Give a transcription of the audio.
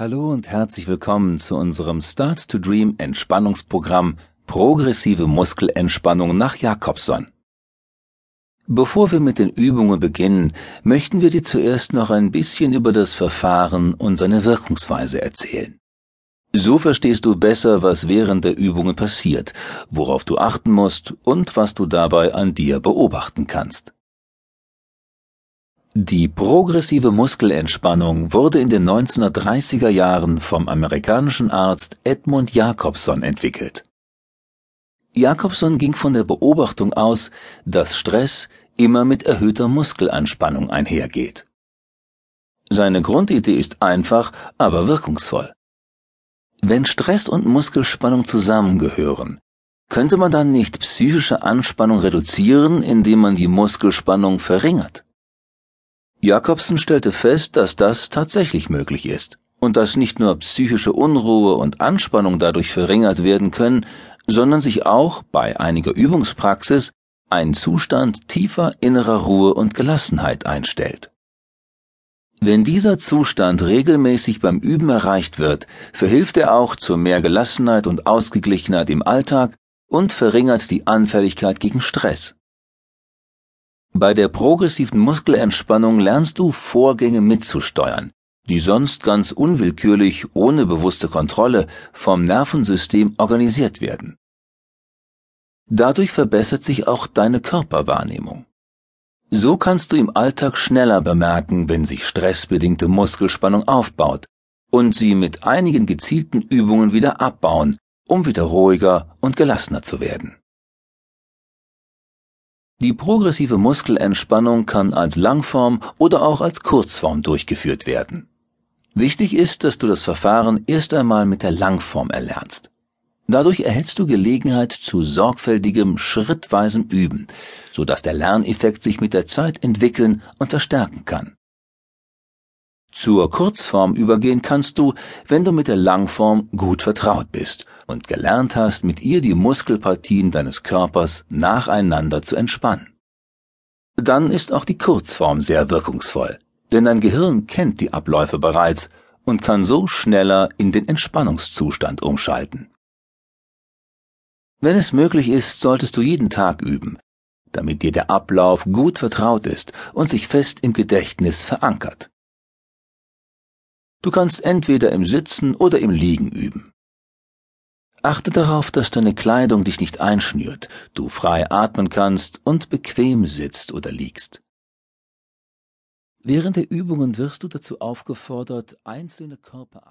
Hallo und herzlich willkommen zu unserem Start to Dream Entspannungsprogramm Progressive Muskelentspannung nach Jakobson. Bevor wir mit den Übungen beginnen, möchten wir dir zuerst noch ein bisschen über das Verfahren und seine Wirkungsweise erzählen. So verstehst du besser, was während der Übungen passiert, worauf du achten musst und was du dabei an dir beobachten kannst. Die progressive Muskelentspannung wurde in den 1930er Jahren vom amerikanischen Arzt Edmund Jacobson entwickelt. Jacobson ging von der Beobachtung aus, dass Stress immer mit erhöhter Muskelanspannung einhergeht. Seine Grundidee ist einfach, aber wirkungsvoll. Wenn Stress und Muskelspannung zusammengehören, könnte man dann nicht psychische Anspannung reduzieren, indem man die Muskelspannung verringert? Jakobsen stellte fest, dass das tatsächlich möglich ist und dass nicht nur psychische Unruhe und Anspannung dadurch verringert werden können, sondern sich auch bei einiger Übungspraxis ein Zustand tiefer innerer Ruhe und Gelassenheit einstellt. Wenn dieser Zustand regelmäßig beim Üben erreicht wird, verhilft er auch zu mehr Gelassenheit und Ausgeglichenheit im Alltag und verringert die Anfälligkeit gegen Stress. Bei der progressiven Muskelentspannung lernst du Vorgänge mitzusteuern, die sonst ganz unwillkürlich ohne bewusste Kontrolle vom Nervensystem organisiert werden. Dadurch verbessert sich auch deine Körperwahrnehmung. So kannst du im Alltag schneller bemerken, wenn sich stressbedingte Muskelspannung aufbaut und sie mit einigen gezielten Übungen wieder abbauen, um wieder ruhiger und gelassener zu werden. Die progressive Muskelentspannung kann als Langform oder auch als Kurzform durchgeführt werden. Wichtig ist, dass du das Verfahren erst einmal mit der Langform erlernst. Dadurch erhältst du Gelegenheit zu sorgfältigem, schrittweisem Üben, so dass der Lerneffekt sich mit der Zeit entwickeln und verstärken kann. Zur Kurzform übergehen kannst du, wenn du mit der Langform gut vertraut bist und gelernt hast, mit ihr die Muskelpartien deines Körpers nacheinander zu entspannen. Dann ist auch die Kurzform sehr wirkungsvoll, denn dein Gehirn kennt die Abläufe bereits und kann so schneller in den Entspannungszustand umschalten. Wenn es möglich ist, solltest du jeden Tag üben, damit dir der Ablauf gut vertraut ist und sich fest im Gedächtnis verankert. Du kannst entweder im Sitzen oder im Liegen üben. Achte darauf, dass deine Kleidung dich nicht einschnürt, du frei atmen kannst und bequem sitzt oder liegst. Während der Übungen wirst du dazu aufgefordert, einzelne Körperabschnitte